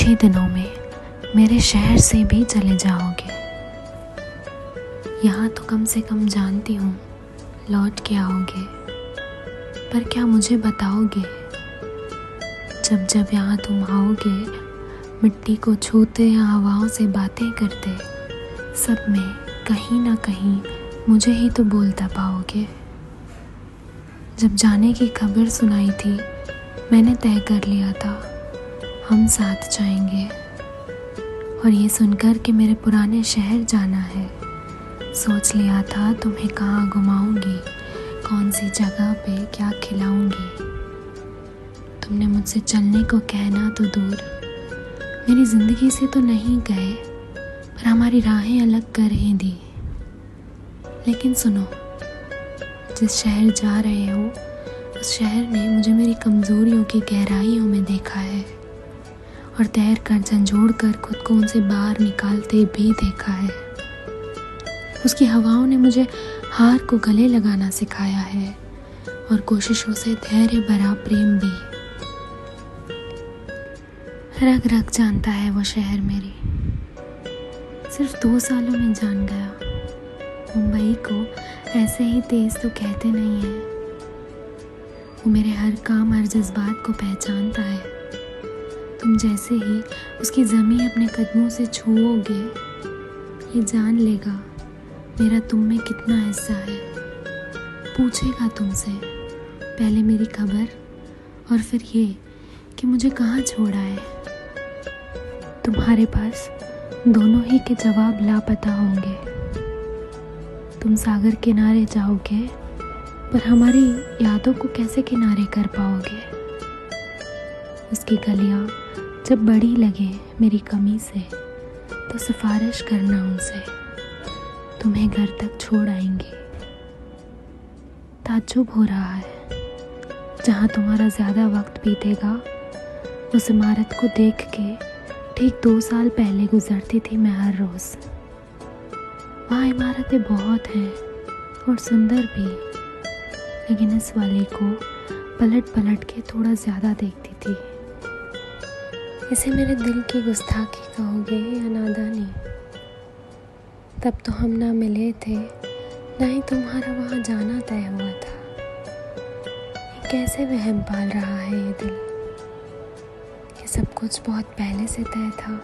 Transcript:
कुछ ही दिनों में मेरे शहर से भी चले जाओगे। यहाँ तो कम से कम जानती हूँ, लौट के आओगे। पर क्या मुझे बताओगे? जब जब यहाँ तुम आओगे, मिट्टी को छूते या हवाओं से बातें करते, सब में कहीं ना कहीं मुझे ही तो बोलता पाओगे। जब जाने की खबर सुनाई थी, मैंने तय कर लिया था। हम साथ जाएँगे। और ये सुनकर कि मेरे पुराने शहर जाना है। सोच लिया था तुम्हें कहाँ घुमाऊँगी कौन सी जगह पे क्या खिलाऊँगी। तुमने मुझसे चलने को कहना तो दूर। मेरी ज़िंदगी से तो नहीं गए, पर हमारी राहें अलग कर ही दी। लेकिन सुनो, जिस शहर जा रहे हो, उस शहर ने मुझे मेरी कमज़ोरियों की गहराइयों में देखा है। और तैर कर झंझोड़ कर खुद को उनसे बाहर निकालते भी देखा है। उसकी हवाओं ने मुझे हार को गले लगाना सिखाया है और कोशिशों से धैर्य भरा प्रेम भी। रग रग जानता है वो शहर मेरी। सिर्फ़ दो सालों में जान गया। मुंबई को ऐसे ही तेज तो कहते नहीं है। वो मेरे हर काम हर जज्बात को पहचानता है। तुम जैसे ही उसकी ज़मीन अपने कदमों से छूओगे, ये जान लेगा, मेरा तुम में कितना हिस्सा है। पूछेगा तुमसे, पहले मेरी खबर और फिर ये कि मुझे कहाँ छोड़ा है। तुम्हारे पास दोनों ही के जवाब लापता होंगे। तुम सागर किनारे जाओगे, पर हमारी यादों को कैसे किनारे कर पाओगे? उसकी गलियाँ जब बड़ी लगे मेरी कमी से तो सिफारिश करना उनसे। तुम्हें घर तक छोड़ आएँगे। ताजुब हो रहा है। जहाँ तुम्हारा ज़्यादा वक्त बीतेगा, उस इमारत को देख के ठीक दो साल पहले गुजरती थी मैं हर रोज़। वहाँ इमारतें बहुत हैं और सुंदर भी, लेकिन इस वाली को पलट पलट के थोड़ा ज़्यादा देखती थी। इसे मेरे दिल की गुस्ताखी कहोगे या नादानी? तब तो हम ना मिले थे, ना ही तुम्हारा वहाँ जाना तय हुआ था। कैसे वहम पाल रहा है ये दिल? ये सब कुछ बहुत पहले से तय था।